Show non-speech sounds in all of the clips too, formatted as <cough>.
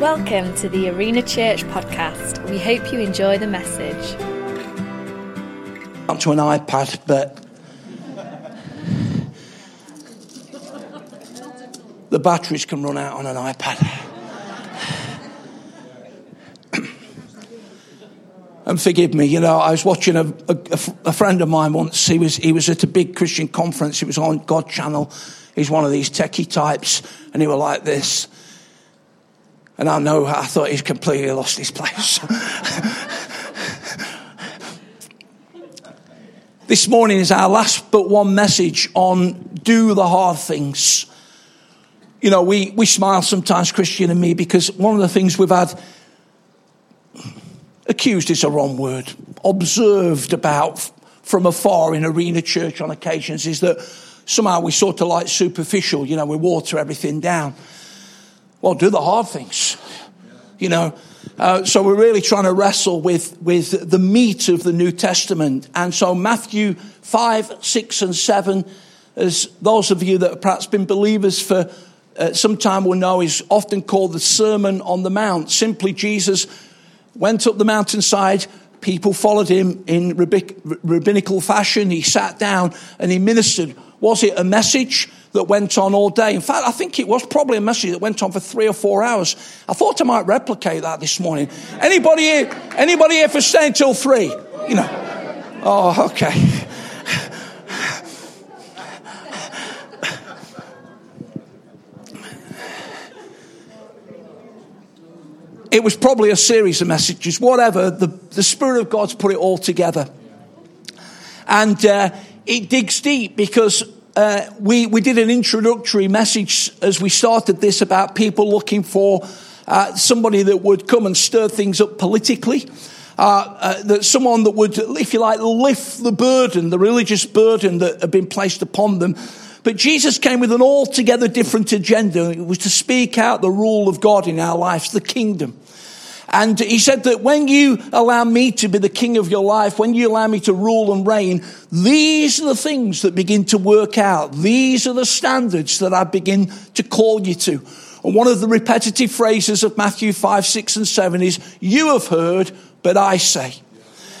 Welcome to the Arena Church podcast. We hope you enjoy the message. Onto an iPad, but the batteries can run out on an iPad. and forgive me, you know, I was watching a, a, a, friend of mine once. He was, he was at a big Christian conference. It was on God Channel. He's one of these techie types, and he was like this. And I know, I thought he's completely lost his place. this morning is our last but one message on do the hard things. You know, we, we smile sometimes, Christian and me, because one of the things we've had accused is a wrong word, observed about from afar in arena church on occasions is that somehow we sort of like superficial, you know, we water everything down. Well, do the hard things, you know. Uh, so we're really trying to wrestle with, with the meat of the New Testament. And so Matthew 5, 6, and 7, as those of you that have perhaps been believers for uh, some time will know, is often called the Sermon on the Mount. Simply, Jesus went up the mountainside. People followed him in rabbinical fashion. He sat down and he ministered. Was it a message? that went on all day. In fact, I think it was probably a message that went on for three or four hours. I thought I might replicate that this morning. Anybody here, anybody here for staying till three? You know. Oh, okay. It was probably a series of messages, whatever. The, the Spirit of God's put it all together. And uh, it digs deep because uh, we, we did an introductory message as we started this about people looking for uh, somebody that would come and stir things up politically. Uh, uh, that someone that would, if you like, lift the burden, the religious burden that had been placed upon them. But Jesus came with an altogether different agenda. It was to speak out the rule of God in our lives, the kingdom. And he said that when you allow me to be the king of your life, when you allow me to rule and reign, these are the things that begin to work out. These are the standards that I begin to call you to. And one of the repetitive phrases of Matthew 5, 6, and 7 is, You have heard, but I say.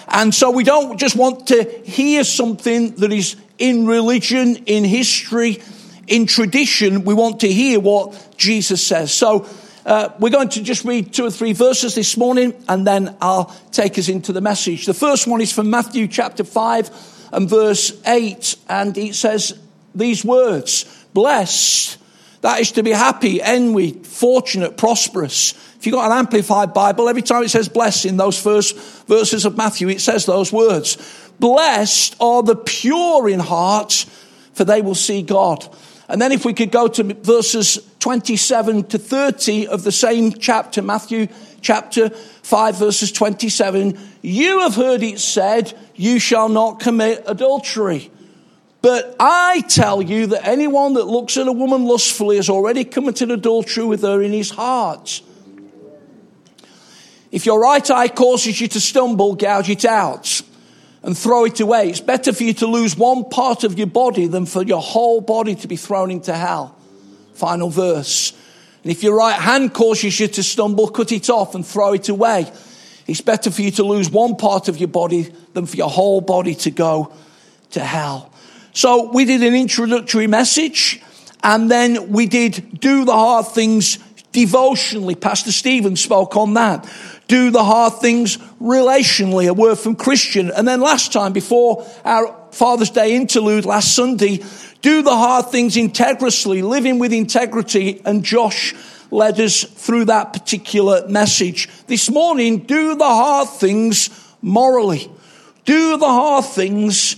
And so we don't just want to hear something that is in religion, in history, in tradition. We want to hear what Jesus says. So uh, we're going to just read two or three verses this morning and then I'll take us into the message. The first one is from Matthew chapter 5 and verse 8, and it says these words Blessed, that is to be happy, envy, fortunate, prosperous. If you've got an amplified Bible, every time it says blessed in those first verses of Matthew, it says those words. Blessed are the pure in heart, for they will see God. And then if we could go to verses 27 to 30 of the same chapter, Matthew chapter 5 verses 27, you have heard it said, you shall not commit adultery. But I tell you that anyone that looks at a woman lustfully has already committed adultery with her in his heart. If your right eye causes you to stumble, gouge it out and throw it away. It's better for you to lose one part of your body than for your whole body to be thrown into hell. Final verse. And if your right hand causes you to stumble, cut it off and throw it away. It's better for you to lose one part of your body than for your whole body to go to hell. So we did an introductory message and then we did do the hard things devotionally. Pastor Stephen spoke on that do the hard things relationally, a word from Christian. And then last time, before our Father's Day interlude last Sunday, do the hard things integrally, living with integrity. And Josh led us through that particular message. This morning, do the hard things morally. Do the hard things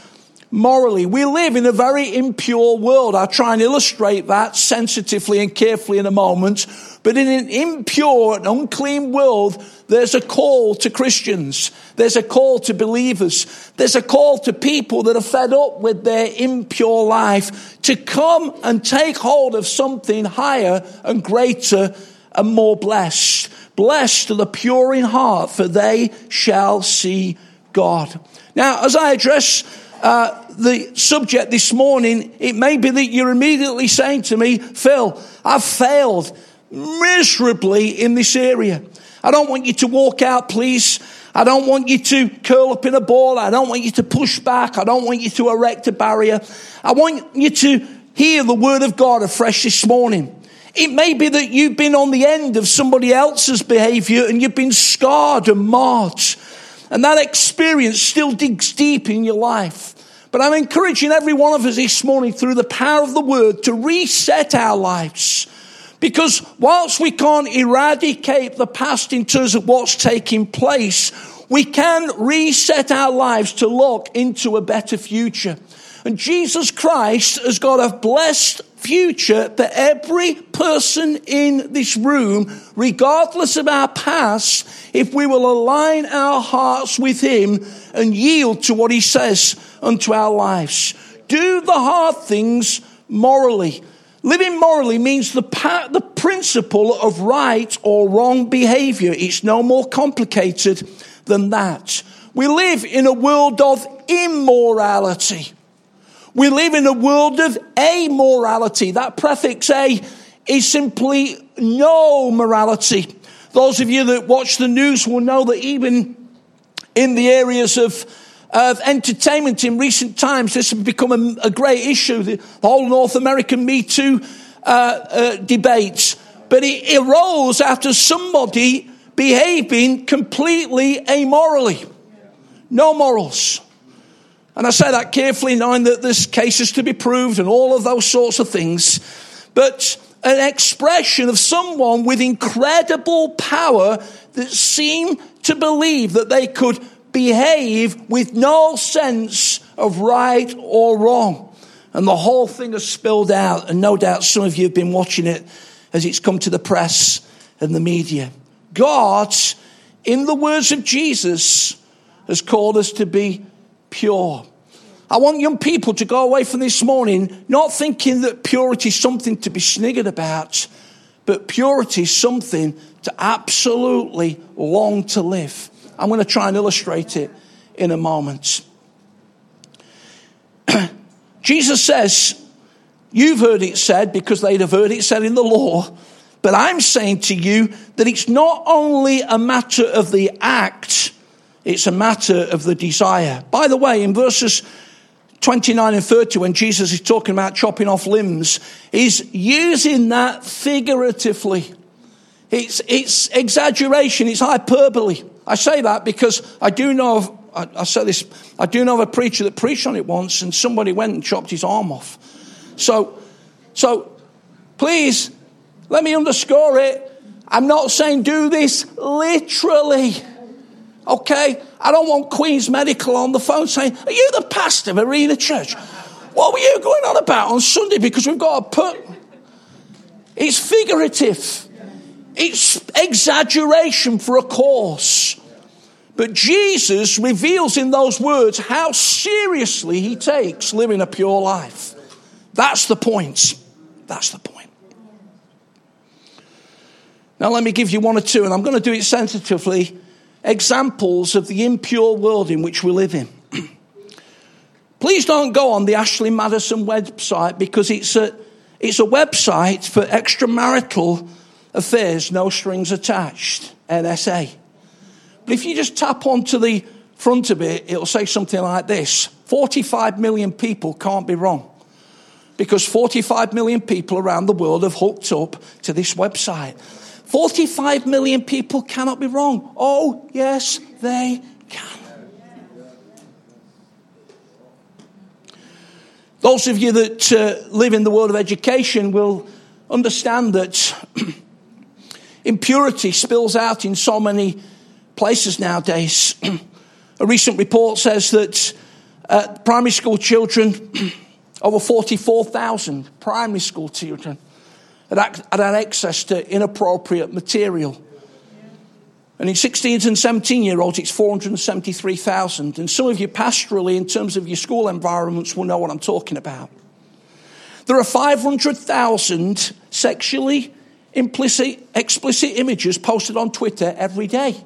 morally. We live in a very impure world. I'll try and illustrate that sensitively and carefully in a moment. But in an impure and unclean world, there's a call to Christians. There's a call to believers. There's a call to people that are fed up with their impure life to come and take hold of something higher and greater and more blessed. Blessed are the pure in heart, for they shall see God. Now, as I address uh, the subject this morning, it may be that you're immediately saying to me, Phil, I've failed miserably in this area. I don't want you to walk out, please. I don't want you to curl up in a ball. I don't want you to push back. I don't want you to erect a barrier. I want you to hear the word of God afresh this morning. It may be that you've been on the end of somebody else's behavior and you've been scarred and marred. And that experience still digs deep in your life. But I'm encouraging every one of us this morning through the power of the word to reset our lives. Because whilst we can't eradicate the past in terms of what's taking place, we can reset our lives to look into a better future. And Jesus Christ has got a blessed future for every person in this room, regardless of our past, if we will align our hearts with Him and yield to what He says unto our lives. Do the hard things morally. Living morally means the, the principle of right or wrong behavior. It's no more complicated than that. We live in a world of immorality. We live in a world of amorality. That prefix a is simply no morality. Those of you that watch the news will know that even in the areas of, of entertainment in recent times, this has become a, a great issue. The, whole North American Me Too uh, uh, debate. But it arose after somebody behaving completely amorally. No morals. And I say that carefully, knowing that there's cases to be proved and all of those sorts of things. But an expression of someone with incredible power that seemed to believe that they could behave with no sense of right or wrong. And the whole thing has spilled out, and no doubt some of you have been watching it as it's come to the press and the media. God, in the words of Jesus, has called us to be pure. I want young people to go away from this morning not thinking that purity is something to be sniggered about, but purity is something to absolutely long to live. I'm going to try and illustrate it in a moment. <clears throat> Jesus says, You've heard it said because they'd have heard it said in the law, but I'm saying to you that it's not only a matter of the act, it's a matter of the desire. By the way, in verses 29 and 30, when Jesus is talking about chopping off limbs, he's using that figuratively. It's, it's exaggeration, it's hyperbole. I say that because I do know of, I, I say this, I do know of a preacher that preached on it once and somebody went and chopped his arm off. So, so please, let me underscore it. I'm not saying do this literally. Okay? I don't want Queen's Medical on the phone saying, Are you the pastor of Arena Church? What were you going on about on Sunday? Because we've got to put. It's figurative, it's exaggeration for a cause. But Jesus reveals in those words how seriously he takes living a pure life. That's the point. That's the point. Now, let me give you one or two, and I'm going to do it sensitively examples of the impure world in which we live in. <clears throat> Please don't go on the Ashley Madison website because it's a, it's a website for extramarital affairs, no strings attached, NSA. But if you just tap onto the front of it, it'll say something like this 45 million people can't be wrong. Because 45 million people around the world have hooked up to this website. 45 million people cannot be wrong. Oh, yes, they can. Those of you that uh, live in the world of education will understand that <clears throat> impurity spills out in so many places nowadays. <clears throat> A recent report says that uh, primary school children, <clears throat> over 44,000 primary school children, had, had access to inappropriate material. And in 16 and 17 year olds, it's 473,000. And some of you pastorally, in terms of your school environments, will know what I'm talking about. There are 500,000 sexually implicit, explicit images posted on Twitter every day.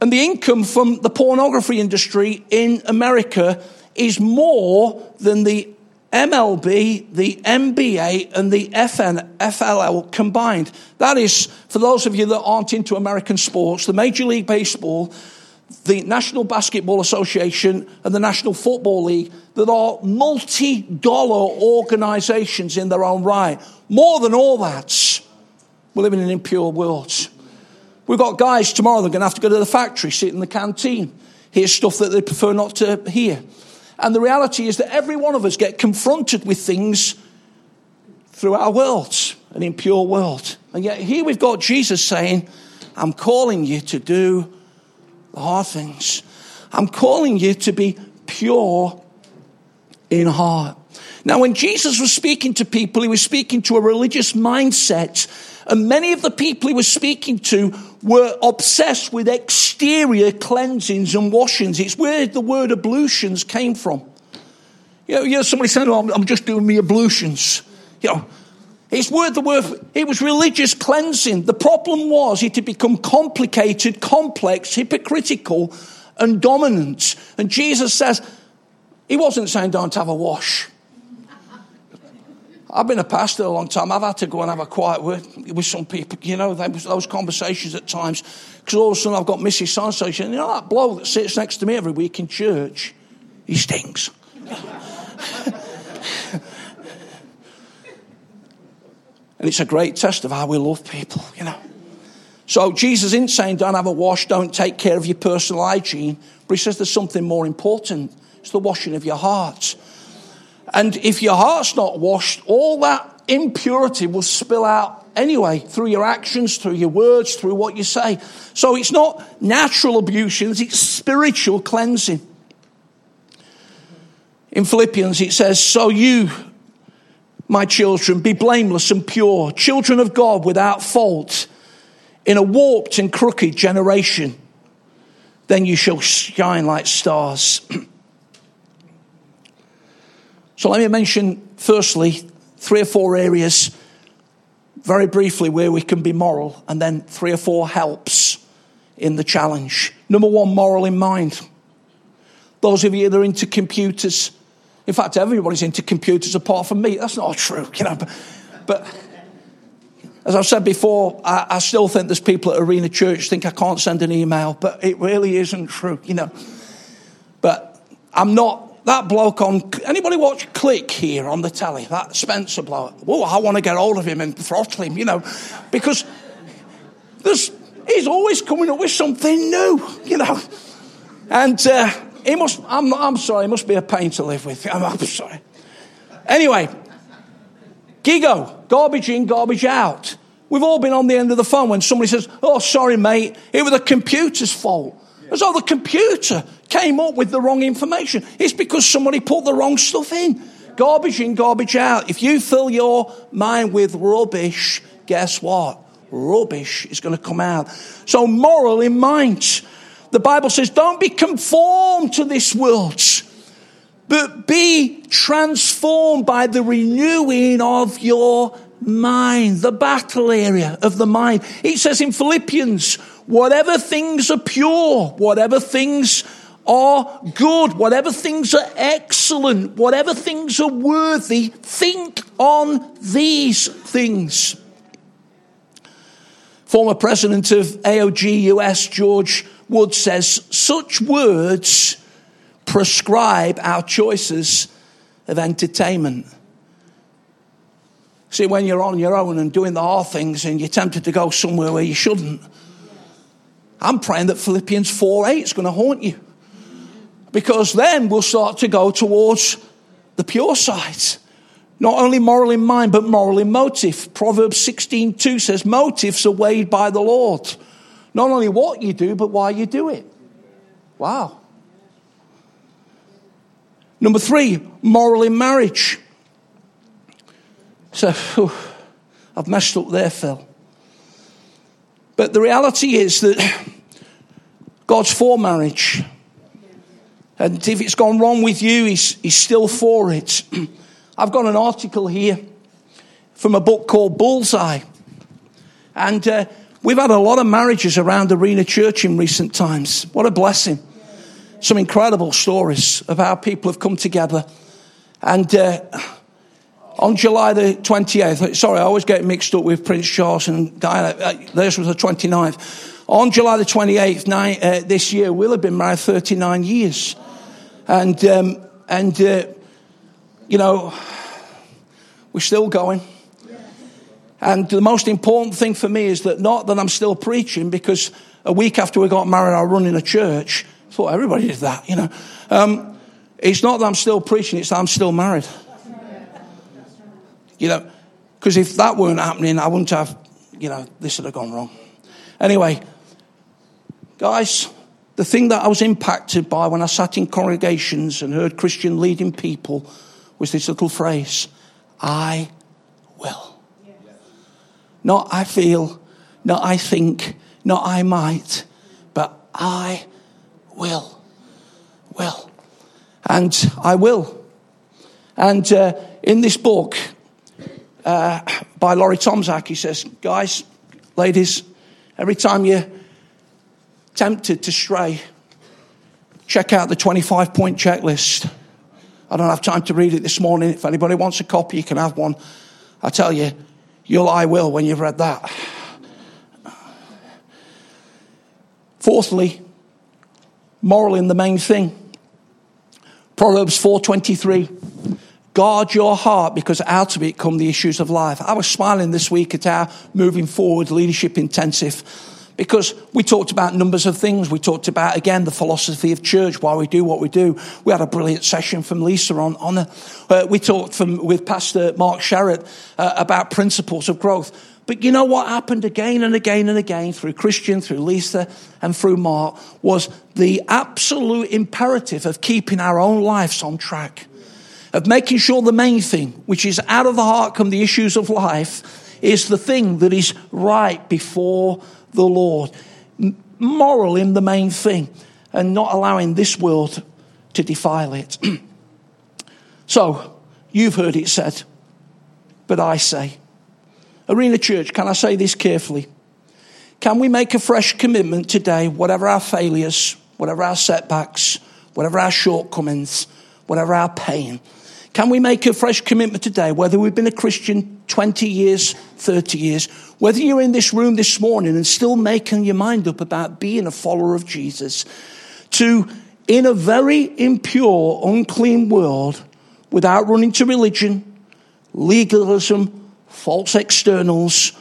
And the income from the pornography industry in America is more than the MLB, the NBA, and the FN, FLL combined. That is, for those of you that aren't into American sports, the Major League Baseball, the National Basketball Association, and the National Football League that are multi dollar organizations in their own right. More than all that, we're living in an impure world. We've got guys tomorrow that are going to have to go to the factory, sit in the canteen, hear stuff that they prefer not to hear. And the reality is that every one of us get confronted with things through our world, an impure world. And yet here we've got Jesus saying, I'm calling you to do the hard things. I'm calling you to be pure in heart. Now, when Jesus was speaking to people, he was speaking to a religious mindset. And many of the people he was speaking to were obsessed with exterior cleansings and washings. It's where the word ablutions came from. You know, you know somebody said, oh, I'm just doing me ablutions. You know, it's word the word, it was religious cleansing. The problem was it had become complicated, complex, hypocritical, and dominant. And Jesus says, he wasn't saying don't have a wash. I've been a pastor a long time. I've had to go and have a quiet word with some people. You know, those conversations at times. Because all of a sudden I've got Mrs. So you know, that bloke that sits next to me every week in church, he stinks. <laughs> and it's a great test of how we love people, you know. So Jesus isn't saying don't have a wash, don't take care of your personal hygiene, but he says there's something more important. It's the washing of your heart. And if your heart's not washed, all that impurity will spill out anyway through your actions, through your words, through what you say. So it's not natural ablutions, it's spiritual cleansing. In Philippians, it says, So you, my children, be blameless and pure, children of God without fault, in a warped and crooked generation. Then you shall shine like stars. <clears throat> So let me mention, firstly, three or four areas, very briefly, where we can be moral, and then three or four helps in the challenge. Number one, moral in mind. Those of you that are into computers, in fact, everybody's into computers apart from me. That's not true, you know. But, as I've said before, I, I, still think there's people at Arena Church think I can't send an email, but it really isn't true, you know. But I'm not that bloke on anybody watch Click here on the telly? That Spencer bloke. Oh, I want to get hold of him and throttle him, you know, because there's he's always coming up with something new, you know, and uh, he must. I'm, I'm sorry, he must be a pain to live with. I'm, I'm sorry. Anyway, Gigo, garbage in, garbage out. We've all been on the end of the phone when somebody says, "Oh, sorry, mate, it was the computer's fault." As though the computer came up with the wrong information. It's because somebody put the wrong stuff in. Garbage in, garbage out. If you fill your mind with rubbish, guess what? Rubbish is going to come out. So, moral in mind. The Bible says, don't be conformed to this world, but be transformed by the renewing of your mind, the battle area of the mind. It says in Philippians, whatever things are pure, whatever things are good, whatever things are excellent, whatever things are worthy, think on these things. Former president of AOG US, George Wood, says such words prescribe our choices of entertainment. See, when you're on your own and doing the hard things and you're tempted to go somewhere where you shouldn't, I'm praying that Philippians 4 8 is going to haunt you. Because then we'll start to go towards the pure side. Not only moral in mind, but moral in motive. Proverbs 16 2 says, Motives are weighed by the Lord. Not only what you do, but why you do it. Wow. Number three, moral in marriage. So, whew, I've messed up there, Phil. But the reality is that God's for marriage. And if it's gone wrong with you, he's, he's still for it. <clears throat> I've got an article here from a book called Bullseye. And uh, we've had a lot of marriages around Arena Church in recent times. What a blessing. Some incredible stories of how people have come together And uh, on July the 28th, sorry, I always get mixed up with Prince Charles and Diana. Uh, this was the 29th. On July the 28th nine, uh, this year, we'll have been married 39 years. And, um, and uh, you know, we're still going. And the most important thing for me is that not that I'm still preaching, because a week after we got married, I run in a church. I thought everybody did that, you know. Um, it's not that I'm still preaching, it's that I'm still married. You know, because if that weren't happening, I wouldn't have, you know, this would have gone wrong. Anyway, guys, the thing that I was impacted by when I sat in congregations and heard Christian leading people was this little phrase I will. Not I feel, not I think, not I might, but I will. Will. And I will. And uh, in this book uh, by Laurie Tomzak, he says, guys, ladies, every time you're tempted to stray, check out the 25 point checklist. I don't have time to read it this morning. If anybody wants a copy, you can have one. I tell you, you'll I will when you've read that. Fourthly, moral in the main thing. Proverbs 4:23. Guard your heart because out of it come the issues of life. I was smiling this week at our moving forward leadership intensive because we talked about numbers of things. We talked about, again, the philosophy of church, why we do what we do. We had a brilliant session from Lisa on, on uh, we talked from, with Pastor Mark Sherritt uh, about principles of growth. But you know what happened again and again and again through Christian, through Lisa, and through Mark was the absolute imperative of keeping our own lives on track, of making sure the main thing, which is out of the heart come the issues of life, is the thing that is right before the Lord. Moral in the main thing, and not allowing this world to defile it. <clears throat> so, you've heard it said, but I say, Arena Church, can I say this carefully? Can we make a fresh commitment today, whatever our failures, whatever our setbacks, whatever our shortcomings, whatever our pain? Can we make a fresh commitment today, whether we've been a Christian 20 years, 30 years, whether you're in this room this morning and still making your mind up about being a follower of Jesus, to, in a very impure, unclean world, without running to religion, legalism, false externals,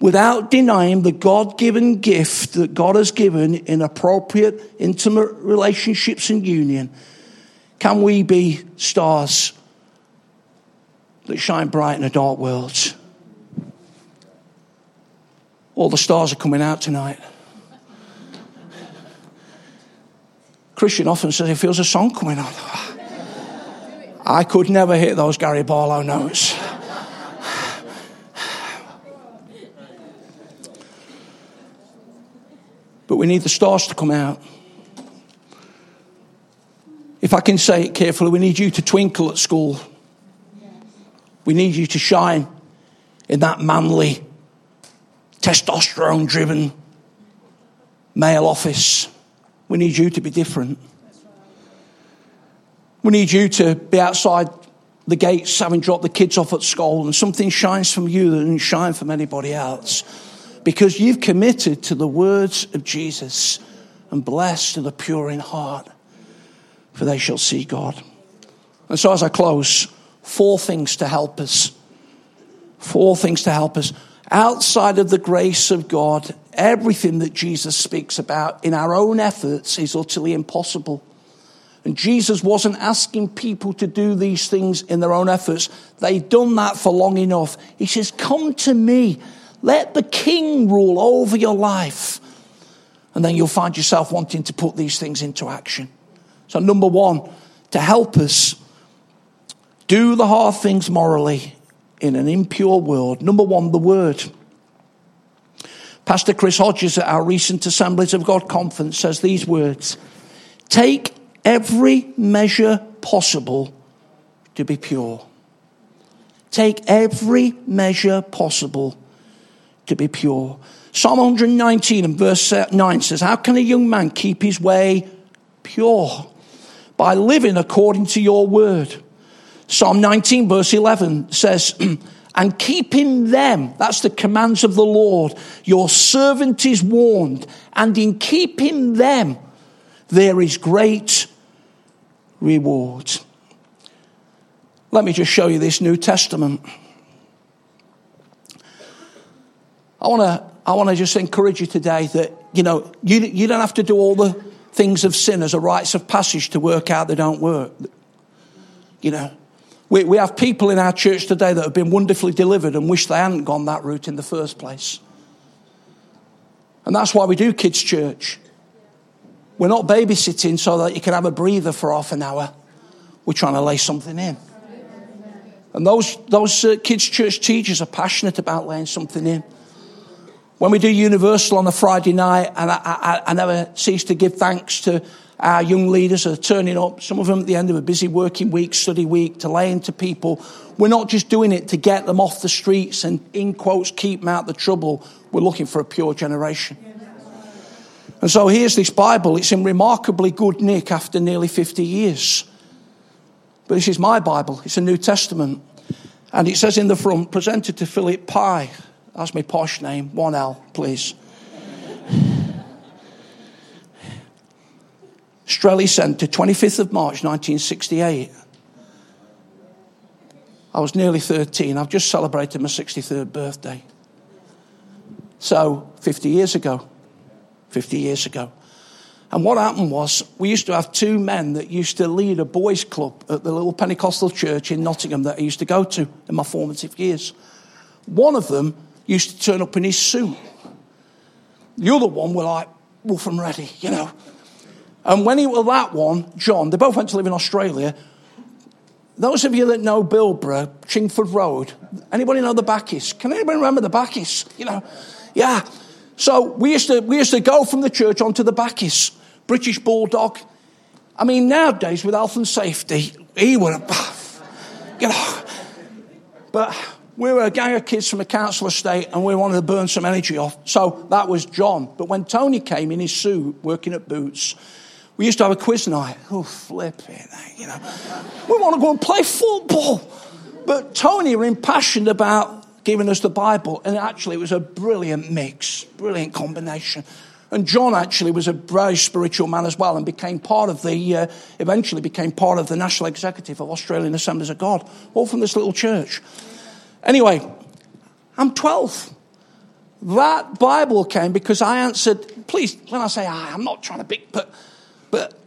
without denying the God given gift that God has given in appropriate, intimate relationships and union, can we be stars that shine bright in a dark world? All the stars are coming out tonight. Christian often says he feels a song coming on. I could never hit those Gary Barlow notes. But we need the stars to come out. If I can say it carefully, we need you to twinkle at school. We need you to shine in that manly, testosterone driven male office. We need you to be different. We need you to be outside the gates having dropped the kids off at school and something shines from you that doesn't shine from anybody else because you've committed to the words of Jesus and blessed are the pure in heart for they shall see God. And so as I close, four things to help us. Four things to help us. Outside of the grace of God, everything that Jesus speaks about in our own efforts is utterly impossible. And Jesus wasn't asking people to do these things in their own efforts. They'd done that for long enough. He says, Come to me. Let the king rule over your life. And then you'll find yourself wanting to put these things into action. So, number one, to help us do the hard things morally in an impure world. Number one, the word. Pastor Chris Hodges at our recent Assemblies of God conference says these words Take every measure possible to be pure. Take every measure possible to be pure. Psalm 119 and verse 9 says, How can a young man keep his way pure? By living according to your word. Psalm 19, verse 11 says, <clears throat> and keeping them, that's the commands of the Lord, your servant is warned, and in keeping them, there is great reward. Let me just show you this New Testament. I want to I want to just encourage you today that you know you, you don't have to do all the things of sin as a rites of passage to work out they don't work. You know, we, we have people in our church today that have been wonderfully delivered and wish they hadn't gone that route in the first place. And that's why we do kids' church. We're not babysitting so that you can have a breather for half an hour. We're trying to lay something in. And those, those uh, kids' church teachers are passionate about laying something in. When we do Universal on a Friday night, and I, I, I never cease to give thanks to our young leaders are turning up, some of them at the end of a busy working week, study week, to lay into people. We're not just doing it to get them off the streets and, in quotes, keep them out of the trouble. We're looking for a pure generation. And so here's this Bible. It's in remarkably good nick after nearly 50 years. But this is my Bible. It's a New Testament. And it says in the front, presented to Philip Pye. That's my posh name. 1L, please. Strelley Centre, 25th of March 1968. I was nearly 13. I've just celebrated my 63rd birthday. So, 50 years ago. 50 years ago. And what happened was, we used to have two men that used to lead a boys' club at the little Pentecostal church in Nottingham that I used to go to in my formative years. One of them used to turn up in his suit. The other one were like, rough and ready, you know. And when he was that one, John, they both went to live in Australia. Those of you that know Bilborough, Chingford Road, anybody know the Bacchus? Can anybody remember the Bacchus? You know, yeah. So we used to we used to go from the church onto the Bacchus, British Bulldog. I mean, nowadays with health and safety, he would have, <sighs> you know. But we were a gang of kids from a council estate and we wanted to burn some energy off. So that was John. But when Tony came in his suit, working at Boots, we used to have a quiz night. Oh, flipping, you know. we want to go and play football. But Tony were impassioned about giving us the Bible, and actually it was a brilliant mix, brilliant combination. And John actually was a very spiritual man as well and became part of the, uh, eventually became part of the national executive of Australian Assemblies of God, all from this little church. Anyway, I'm 12. That Bible came because I answered, please, when I say I, I'm not trying to be, but but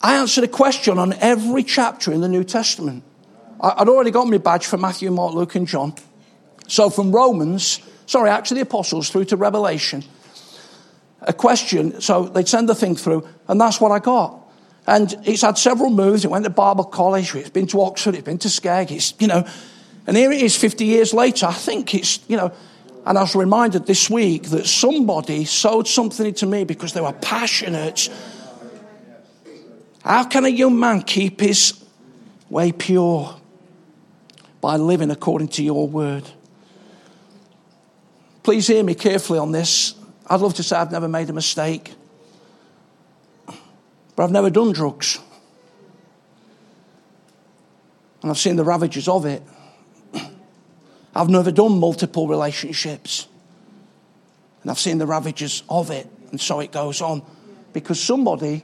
I answered a question on every chapter in the New Testament. I'd already got my badge for Matthew, Mark, Luke, and John. So from Romans, sorry, actually the apostles through to Revelation, a question, so they'd send the thing through, and that's what I got. And it's had several moves. It went to Bible College, it's been to Oxford, it's been to it's, you know, and here it is 50 years later. I think it's, you know, and I was reminded this week that somebody sowed something into me because they were passionate how can a young man keep his way pure? By living according to your word. Please hear me carefully on this. I'd love to say I've never made a mistake, but I've never done drugs. And I've seen the ravages of it. <clears throat> I've never done multiple relationships. And I've seen the ravages of it. And so it goes on. Because somebody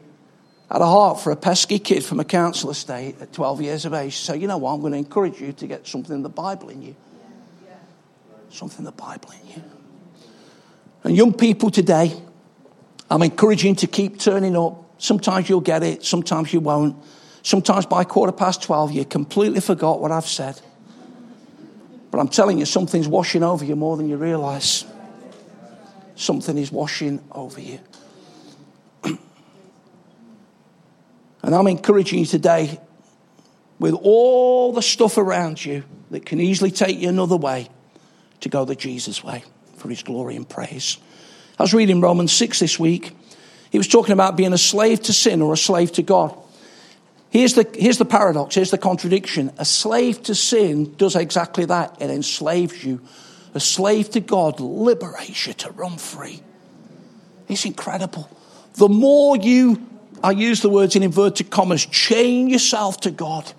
had a heart for a pesky kid from a council estate at 12 years of age. So, you know what? I'm going to encourage you to get something in the Bible in you. Something in the Bible in you. And young people today, I'm encouraging to keep turning up. Sometimes you'll get it, sometimes you won't. Sometimes by quarter past 12, you completely forgot what I've said. But I'm telling you, something's washing over you more than you realize. Something is washing over you. And I'm encouraging you today, with all the stuff around you that can easily take you another way, to go the Jesus way for his glory and praise. I was reading Romans 6 this week. He was talking about being a slave to sin or a slave to God. Here's the, here's the paradox, here's the contradiction. A slave to sin does exactly that, it enslaves you. A slave to God liberates you to run free. It's incredible. The more you I use the words in inverted commas, chain yourself to God.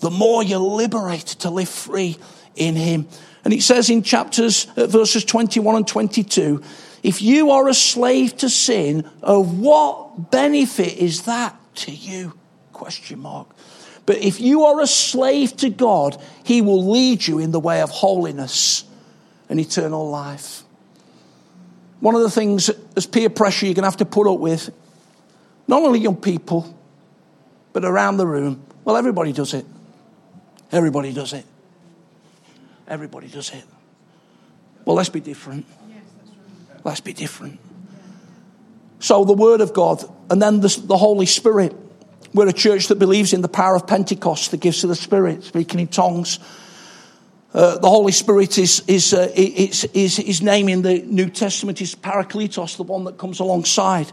the more you're liberated to live free in Him. And it says in chapters, uh, verses 21 and 22, if you are a slave to sin, of what benefit is that to you? Question mark. But if you are a slave to God, He will lead you in the way of holiness and eternal life. One of the things as peer pressure you're going to have to put up with, not only young people, but around the room, well, everybody does it. Everybody does it. Everybody does it. Well, let's be different. Let's be different. So, the Word of God, and then the, the Holy Spirit. We're a church that believes in the power of Pentecost, the gifts of the Spirit, speaking in tongues. Uh, the Holy Spirit is, is, uh, is, is, his name in the New Testament is Parakletos, the one that comes alongside.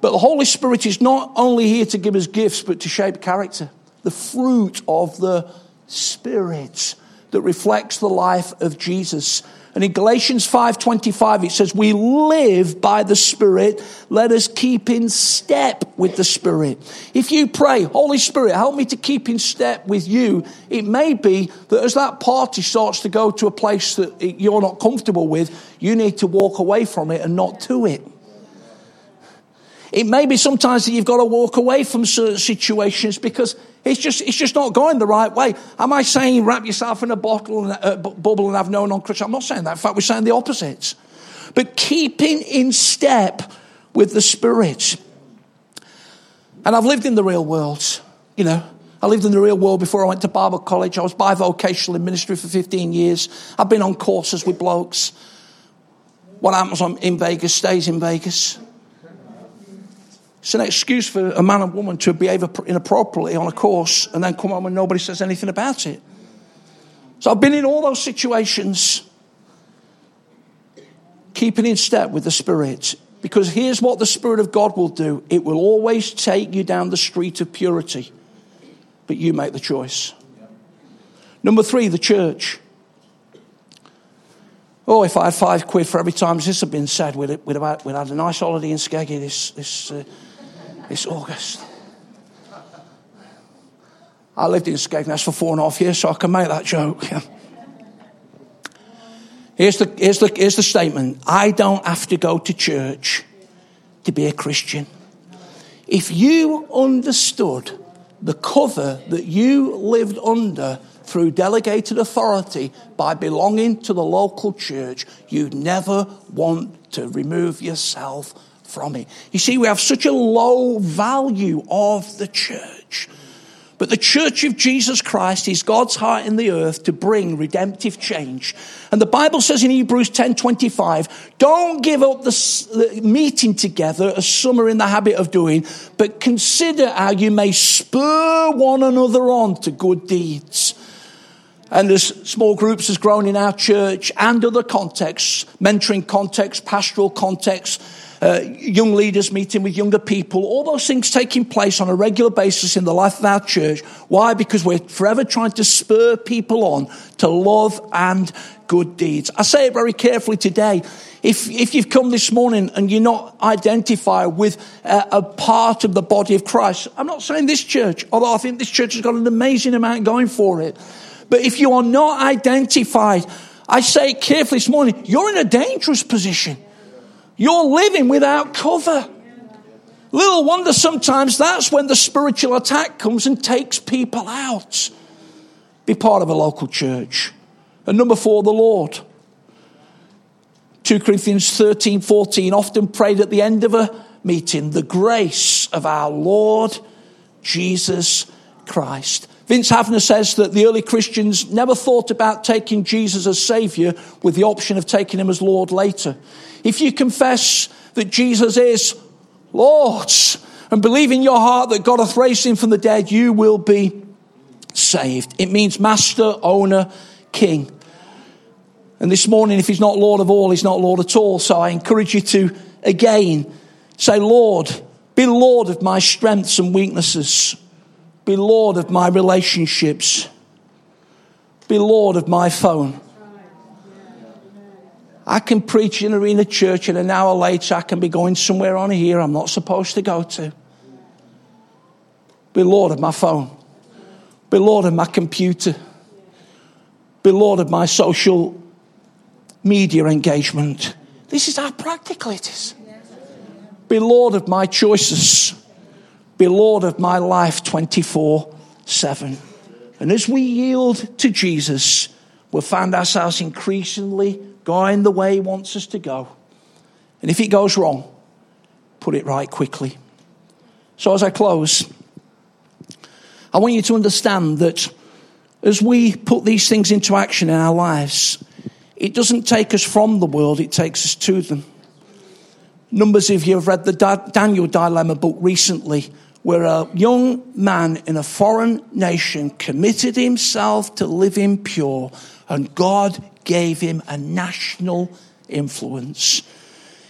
But the Holy Spirit is not only here to give us gifts, but to shape character. The fruit of the Spirit that reflects the life of Jesus. And in Galatians 5:25 it says we live by the spirit let us keep in step with the spirit. If you pray Holy Spirit help me to keep in step with you it may be that as that party starts to go to a place that you're not comfortable with you need to walk away from it and not to it. It may be sometimes that you've got to walk away from certain situations because it's just, it's just not going the right way. Am I saying wrap yourself in a bottle and, uh, bubble and have no non-Christian? I'm not saying that. In fact, we're saying the opposite. But keeping in step with the Spirit. And I've lived in the real world, you know. I lived in the real world before I went to Bible college. I was bivocational in ministry for 15 years. I've been on courses with blokes. What happens in Vegas stays in Vegas. It's an excuse for a man and woman to behave inappropriately on a course and then come home and nobody says anything about it. So I've been in all those situations, keeping in step with the Spirit. Because here's what the Spirit of God will do it will always take you down the street of purity, but you make the choice. Number three, the church. Oh, if I had five quid for every time this had been said, we'd, we'd, have, we'd had a nice holiday in Skeggy this, this uh, it's August. I lived in Skegness for four and a half years, so I can make that joke. <laughs> here's, the, here's, the, here's the statement I don't have to go to church to be a Christian. If you understood the cover that you lived under through delegated authority by belonging to the local church, you'd never want to remove yourself from it. You see, we have such a low value of the church. But the church of Jesus Christ is God's heart in the earth to bring redemptive change. And the Bible says in Hebrews 10 25, don't give up the, the, meeting together as some are in the habit of doing, but consider how you may spur one another on to good deeds. And as small groups has grown in our church and other contexts, mentoring contexts, pastoral contexts, uh, young leaders meeting with younger people, all those things taking place on a regular basis in the life of our church. Why? Because we're forever trying to spur people on to love and good deeds. I say it very carefully today. If, if you've come this morning and you're not identified with a, a part of the body of Christ, I'm not saying this church, although I think this church has got an amazing amount going for it. But if you are not identified, I say it carefully this morning, you're in a dangerous position. You're living without cover. Little wonder sometimes that's when the spiritual attack comes and takes people out. Be part of a local church. And number four, the Lord. 2 Corinthians 13, 14, often prayed at the end of a meeting, the grace of our Lord Jesus Christ. Vance Havner says that the early Christians never thought about taking Jesus as Savior with the option of taking him as Lord later. If you confess that Jesus is Lord and believe in your heart that God hath raised him from the dead, you will be saved. It means master, owner, king. And this morning, if he's not Lord of all, he's not Lord at all. So I encourage you to again say, Lord, be Lord of my strengths and weaknesses. Be Lord of my relationships. Be Lord of my phone. I can preach in Arena Church and an hour later I can be going somewhere on here I'm not supposed to go to. Be Lord of my phone. Be Lord of my computer. Be Lord of my social media engagement. This is how practical it is. Be Lord of my choices. Be Lord of my life 24 7. And as we yield to Jesus, we'll find ourselves increasingly going the way He wants us to go. And if it goes wrong, put it right quickly. So as I close, I want you to understand that as we put these things into action in our lives, it doesn't take us from the world, it takes us to them. Numbers of you have read the Daniel Dilemma book recently, where a young man in a foreign nation committed himself to living pure, and God gave him a national influence.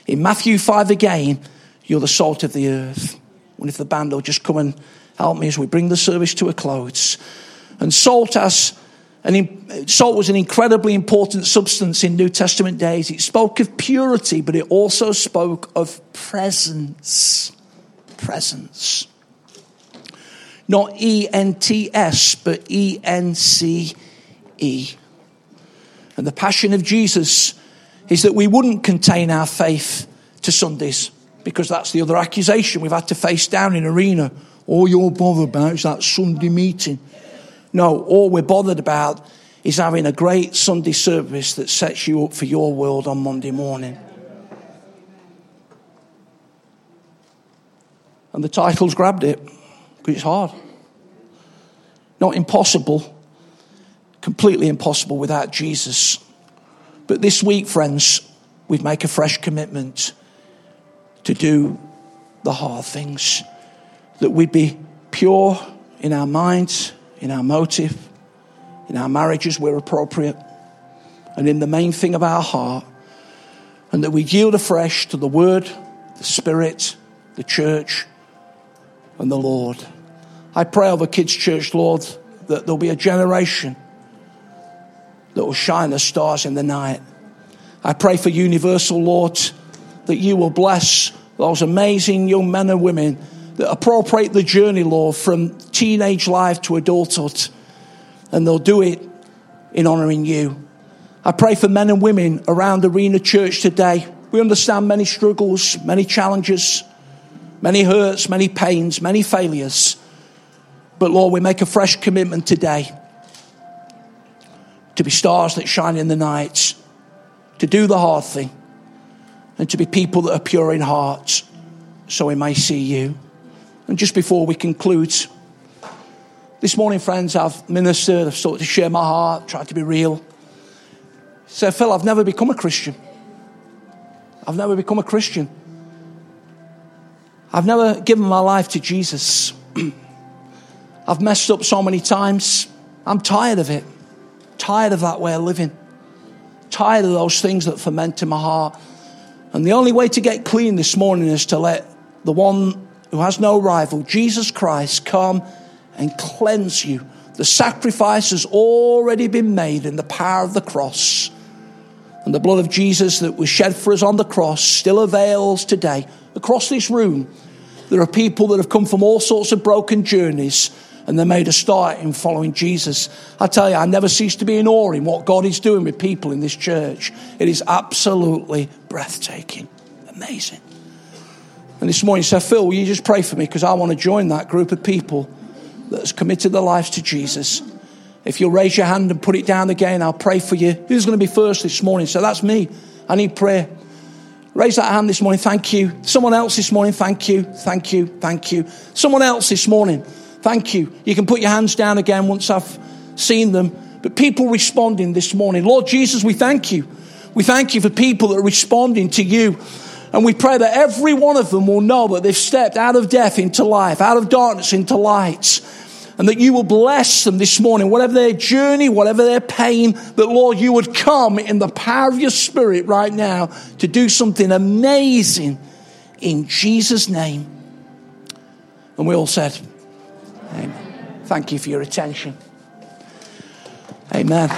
In Matthew 5 again, you're the salt of the earth. And if the band will just come and help me as we bring the service to a close. And salt has an, salt was an incredibly important substance in New Testament days. It spoke of purity, but it also spoke of presence. Presence. Not E N T S, but E N C E. And the passion of Jesus is that we wouldn't contain our faith to Sundays, because that's the other accusation we've had to face down in Arena. All you're bothered about is that Sunday meeting. No, all we're bothered about is having a great Sunday service that sets you up for your world on Monday morning. And the title's grabbed it it's hard. Not impossible, completely impossible without Jesus. But this week, friends, we'd make a fresh commitment to do the hard things, that we'd be pure in our minds, in our motive, in our marriages where appropriate, and in the main thing of our heart, and that we yield afresh to the Word, the Spirit, the church, and the Lord. I pray over Kids Church, Lord, that there'll be a generation that will shine as stars in the night. I pray for Universal, Lord, that you will bless those amazing young men and women that appropriate the journey, Lord, from teenage life to adulthood. And they'll do it in honoring you. I pray for men and women around Arena Church today. We understand many struggles, many challenges, many hurts, many pains, many failures. But Lord, we make a fresh commitment today to be stars that shine in the night, to do the hard thing, and to be people that are pure in heart so we may see you. And just before we conclude, this morning, friends, I've ministered, I've sought to share my heart, tried to be real. Say, Phil, I've never become a Christian. I've never become a Christian. I've never given my life to Jesus. <clears throat> I've messed up so many times. I'm tired of it. Tired of that way of living. Tired of those things that ferment in my heart. And the only way to get clean this morning is to let the one who has no rival, Jesus Christ, come and cleanse you. The sacrifice has already been made in the power of the cross. And the blood of Jesus that was shed for us on the cross still avails today. Across this room, there are people that have come from all sorts of broken journeys and they made a start in following Jesus. I tell you, I never cease to be in awe in what God is doing with people in this church. It is absolutely breathtaking, amazing. And this morning, said, Phil, will you just pray for me? Because I want to join that group of people that has committed their lives to Jesus. If you'll raise your hand and put it down again, I'll pray for you. Who's going to be first this morning? So that's me. I need prayer. Raise that hand this morning. Thank you. Someone else this morning. Thank you. Thank you. Thank you. Someone else this morning. Thank you. You can put your hands down again once I've seen them. But people responding this morning. Lord Jesus, we thank you. We thank you for people that are responding to you and we pray that every one of them will know that they've stepped out of death into life, out of darkness into light. And that you will bless them this morning, whatever their journey, whatever their pain, that Lord, you would come in the power of your spirit right now to do something amazing in Jesus' name. And we all said, Amen. Thank you for your attention. Amen.